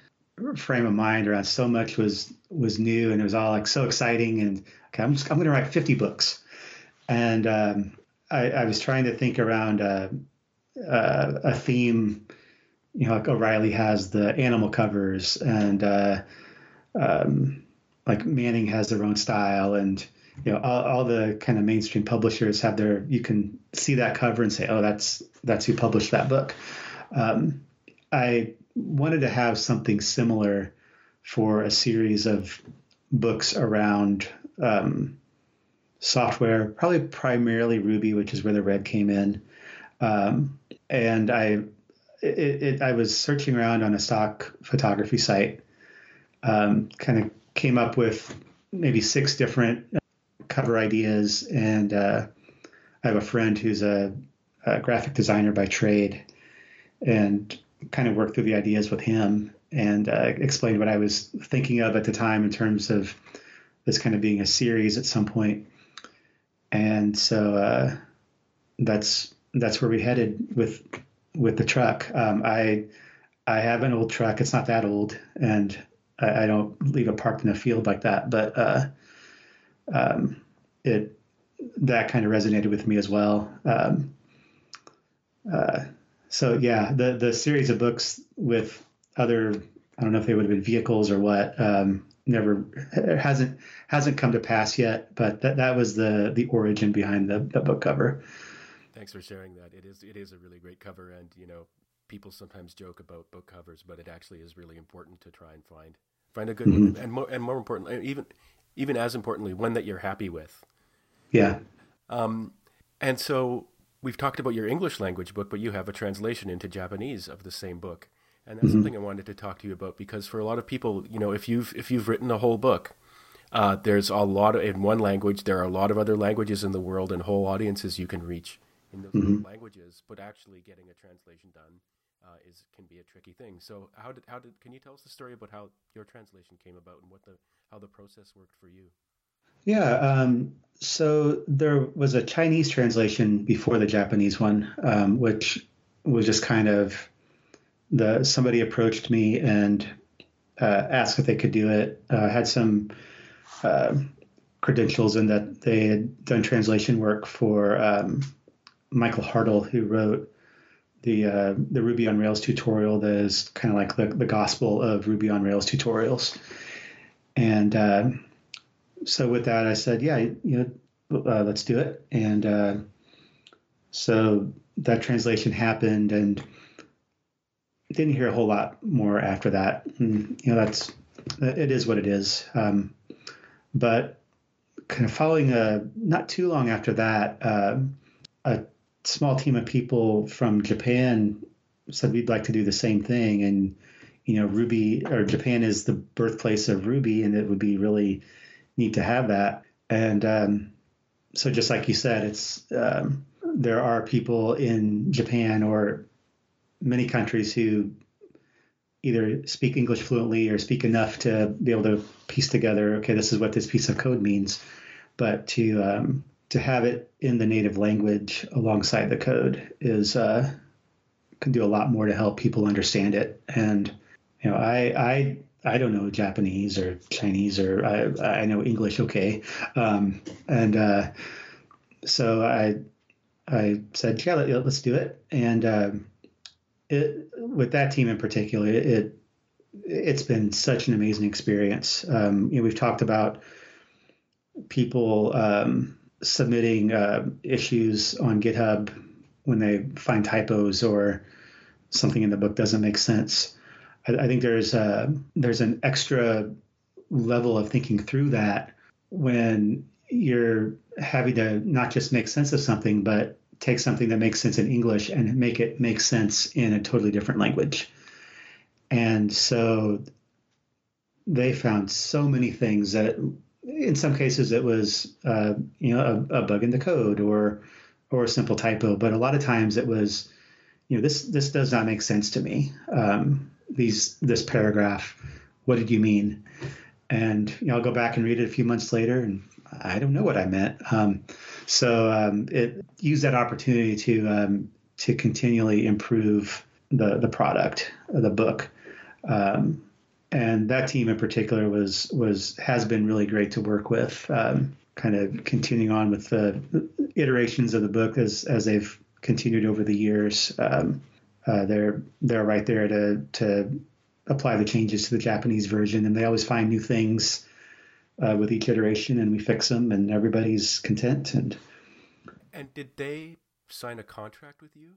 frame of mind around so much was was new and it was all like so exciting and okay, I'm just I'm going to write 50 books, and um, I, I, was trying to think around. Uh, uh, a theme. You know, like O'Reilly has the animal covers, and uh, um, like Manning has their own style, and you know, all, all, the kind of mainstream publishers have their. You can see that cover and say, "Oh, that's that's who published that book." Um, I wanted to have something similar for a series of books around um, software, probably primarily Ruby, which is where the red came in. Um, and I, it, it, I was searching around on a stock photography site, um, kind of came up with maybe six different uh, cover ideas, and uh, I have a friend who's a, a graphic designer by trade, and kind of worked through the ideas with him and uh, explained what I was thinking of at the time in terms of this kind of being a series at some point. And so uh, that's that's where we headed with with the truck. Um, I I have an old truck. It's not that old, and I, I don't leave it parked in a field like that. But uh, um, it that kind of resonated with me as well. Um, uh, so yeah, the the series of books with other I don't know if they would have been vehicles or what. Um, never hasn't hasn't come to pass yet, but that that was the the origin behind the, the book cover. Thanks for sharing that. It is it is a really great cover, and you know, people sometimes joke about book covers, but it actually is really important to try and find find a good mm-hmm. one, and more and more importantly, even even as importantly, one that you're happy with. Yeah. Um, and so we've talked about your English language book, but you have a translation into Japanese of the same book, and that's mm-hmm. something I wanted to talk to you about because for a lot of people, you know, if you've if you've written a whole book. Uh, there's a lot of, in one language. There are a lot of other languages in the world and whole audiences you can reach in those mm-hmm. languages, but actually getting a translation done uh, is can be a tricky thing. So how did how did can you tell us the story about how your translation came about and what the how the process worked for you? Yeah, um, so there was a Chinese translation before the Japanese one, um, which was just kind of the somebody approached me and uh, asked if they could do it. Uh, had some uh, credentials in that they had done translation work for um, Michael Hartl, who wrote the uh, the Ruby on Rails tutorial that is kind of like the, the gospel of Ruby on Rails tutorials. And uh, so with that, I said, yeah, you know, uh, let's do it. And uh, so that translation happened, and didn't hear a whole lot more after that. And, you know, that's it is what it is. Um, but kind of following a not too long after that, uh, a small team of people from Japan said we'd like to do the same thing. And, you know, Ruby or Japan is the birthplace of Ruby, and it would be really neat to have that. And um, so, just like you said, it's um, there are people in Japan or many countries who either speak English fluently or speak enough to be able to piece together, okay, this is what this piece of code means. But to um, to have it in the native language alongside the code is uh, can do a lot more to help people understand it. And you know, I I I don't know Japanese or Chinese or I I know English okay, um, and uh, so I I said yeah let, us do it. And um, it with that team in particular it it's been such an amazing experience. Um, you know, we've talked about people um, submitting uh, issues on GitHub when they find typos or something in the book doesn't make sense. I, I think there's a, there's an extra level of thinking through that when you're having to not just make sense of something, but take something that makes sense in English and make it make sense in a totally different language. And so they found so many things that in some cases it was uh, you know a, a, bug in the code or or a simple typo, but a lot of times it was you know this this does not make sense to me. Um, these this paragraph, what did you mean? And you know I'll go back and read it a few months later, and I don't know what I meant. Um, so um, it used that opportunity to um, to continually improve the the product, the book. Um, and that team in particular was was has been really great to work with. Um, kind of continuing on with the iterations of the book as as they've continued over the years. Um, uh, they're they're right there to to apply the changes to the Japanese version, and they always find new things uh, with each iteration, and we fix them, and everybody's content. And and did they sign a contract with you?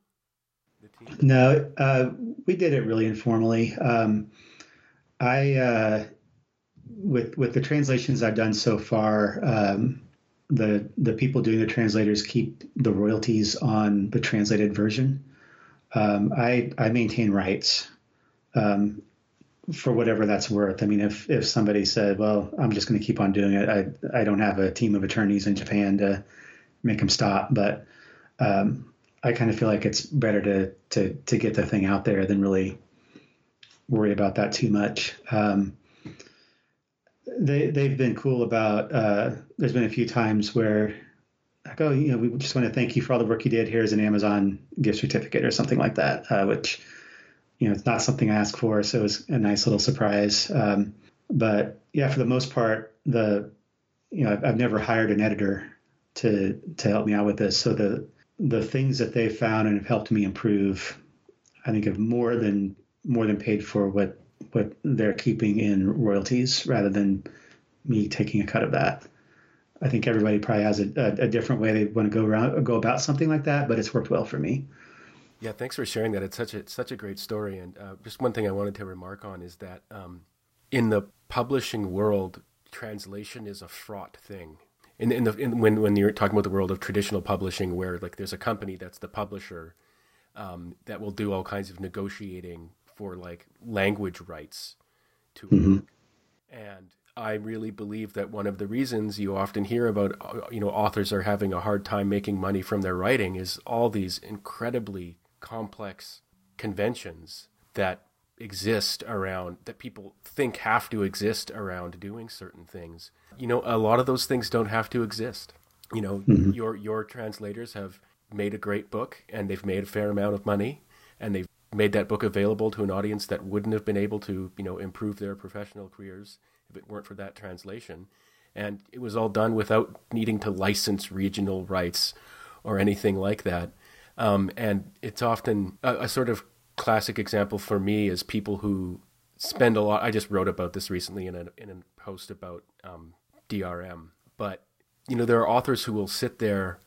No, uh, we did it really informally. Um, I uh, with with the translations I've done so far, um, the the people doing the translators keep the royalties on the translated version. Um, I I maintain rights um, for whatever that's worth. I mean, if if somebody said, "Well, I'm just going to keep on doing it," I I don't have a team of attorneys in Japan to make them stop, but um, I kind of feel like it's better to to to get the thing out there than really worry about that too much. Um, they they've been cool about. Uh, there's been a few times where like, oh, you know, we just want to thank you for all the work you did. Here's an Amazon gift certificate or something like that, uh, which you know it's not something I asked for, so it was a nice little surprise. Um, but yeah, for the most part, the you know I've, I've never hired an editor to to help me out with this, so the the things that they've found and have helped me improve, I think have more than more than paid for what what they're keeping in royalties rather than me taking a cut of that. I think everybody probably has a, a, a, different way they want to go around go about something like that, but it's worked well for me. Yeah, thanks for sharing that. It's such a such a great story. And uh, just one thing I wanted to remark on is that um, in the publishing world, translation is a fraught thing. In, in the in, when when you're talking about the world of traditional publishing, where like there's a company that's the publisher um, that will do all kinds of negotiating for like language rights to mm-hmm. and I really believe that one of the reasons you often hear about uh, you know authors are having a hard time making money from their writing is all these incredibly complex conventions that exist around that people think have to exist around doing certain things. You know, a lot of those things don't have to exist. You know, mm-hmm. your your translators have made a great book and they've made a fair amount of money and they've made that book available to an audience that wouldn't have been able to, you know, improve their professional careers if it weren't for that translation. And it was all done without needing to license regional rights or anything like that. Um, and it's often a, a, sort of classic example for me is people who spend a lot. I just wrote about this recently in a in a post about um, DRM, but you know there are authors who will sit there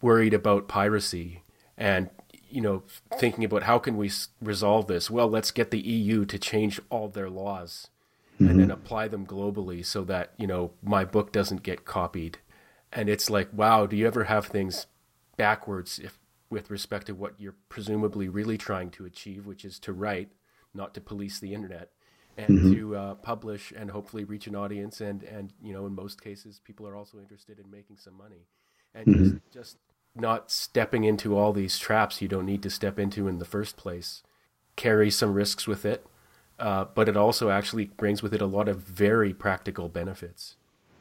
worried about piracy and you know, thinking about how can we resolve this? Well, let's get the EU to change all their laws mm-hmm. and then apply them globally so that, you know, my book doesn't get copied. And it's like, wow, do you ever have things backwards if with respect to what you're presumably really trying to achieve, which is to write, not to police the internet, and mm-hmm. to uh, publish and hopefully reach an audience. And, and, you know, in most cases, people are also interested in making some money. And mm-hmm. just, just not stepping into all these traps you don't need to step into in the first place carries some risks with it, uh, but it also actually brings with it a lot of very practical benefits.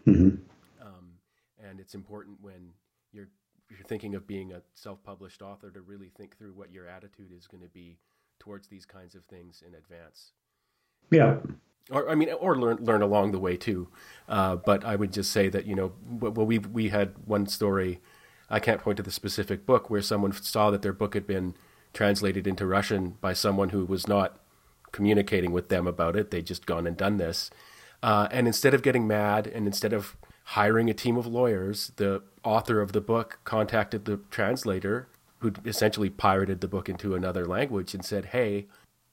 Mm-hmm. Um, and it's important when you're you're thinking of being a self-published author to really think through what your attitude is going to be towards these kinds of things in advance. Yeah. Or I mean, or learn learn along the way too. Uh, but I would just say that you know, well, we we had one story I can't point to the specific book where someone saw that their book had been translated into Russian by someone who was not communicating with them about it. They'd just gone and done this. Uh, and instead of getting mad and instead of hiring a team of lawyers, the author of the book contacted the translator who essentially pirated the book into another language and said, "Hey,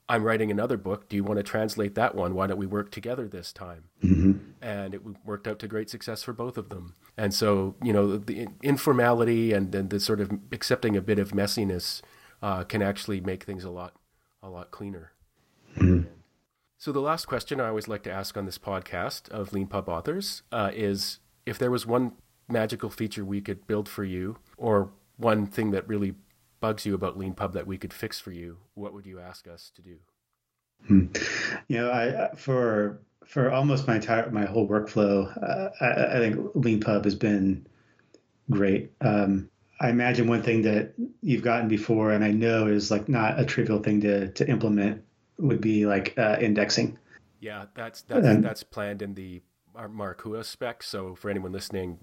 I'm writing another book. Do you want to translate that one? Why don't we work together this time?" Mm-hmm. And it worked out to great success for both of them. And so, you know, the informality and, and the sort of accepting a bit of messiness uh, can actually make things a lot, a lot cleaner. Mm-hmm. So the last question I always like to ask on this podcast of Leanpub authors uh, is if there was one magical feature we could build for you, or one thing that really bugs you about Leanpub that we could fix for you, what would you ask us to do? Hmm. You know, I for for almost my entire my whole workflow, uh, I, I, think Leanpub has been great. Um, I imagine one thing that you've gotten before, and I know is like not a trivial thing to to implement, would be like uh, indexing. Yeah, that's that's that's planned in the Markua spec. So for anyone listening,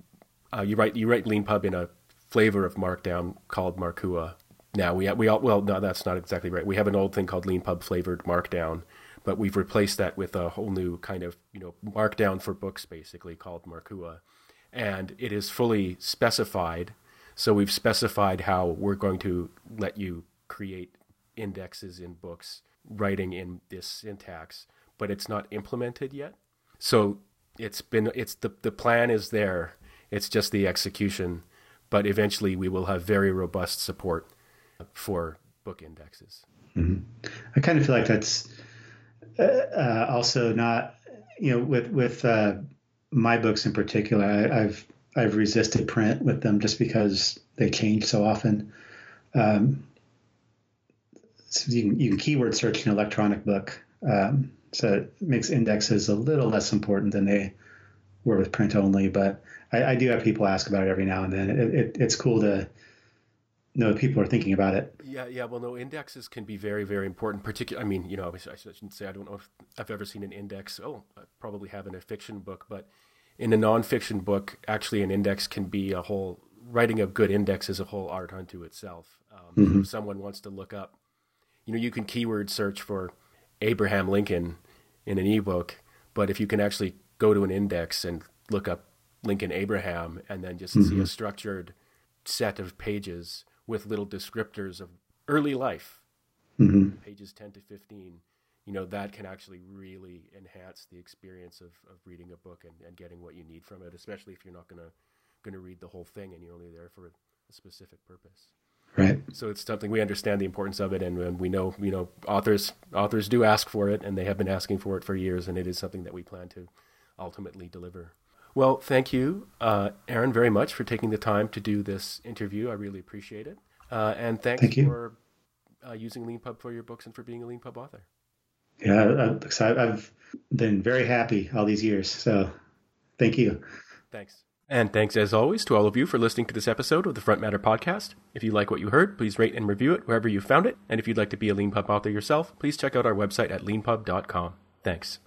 uh, you write you write Leanpub in a flavor of Markdown called Markua. Now we we all well no that's not exactly right. We have an old thing called Leanpub flavored Markdown, but we've replaced that with a whole new kind of you know Markdown for books basically called Markua, and it is fully specified. So we've specified how we're going to let you create indexes in books writing in this syntax, but it's not implemented yet. So it's been it's the the plan is there. It's just the execution, but eventually we will have very robust support for book indexes. Mm-hmm. I kind of feel like that's uh, uh, also not you know with with uh, my books in particular. I, have I've resisted print with them just because they change so often. Um, so you can, you can keyword search an electronic book. Um, so it makes indexes a little less important than they were with print only. But I, I do have people ask about it every now and then. It, it, it's cool to know people are thinking about it. Yeah, yeah. Well, no, indexes can be very, very important. Particularly, I mean, you know, I shouldn't say I don't know if I've ever seen an index. Oh, I probably have in a fiction book, but in a nonfiction book, actually, an index can be a whole. Writing a good index is a whole art unto itself. Um, mm-hmm. If someone wants to look up you know, you can keyword search for Abraham Lincoln in an ebook, but if you can actually go to an index and look up Lincoln Abraham and then just mm-hmm. see a structured set of pages with little descriptors of early life, mm-hmm. pages 10 to 15, you know, that can actually really enhance the experience of, of reading a book and, and getting what you need from it, especially if you're not going to going to read the whole thing and you're only there for a specific purpose. Right. So it's something we understand the importance of it, and, and, we know you know authors authors do ask for it, and they have been asking for it for years, and it is something that we plan to ultimately deliver. Well, thank you, uh, Aaron, very much for taking the time to do this interview. I really appreciate it, uh, and thanks thank for uh, using Leanpub for your books and for being a Leanpub author. Yeah, I've been very happy all these years. So, thank you. Thanks. And thanks as always to all of you for listening to this episode of the Front Matter Podcast. If you like what you heard, please rate and review it wherever you found it. And if you'd like to be a Leanpub author yourself, please check out our website at leanpub.com. Thanks.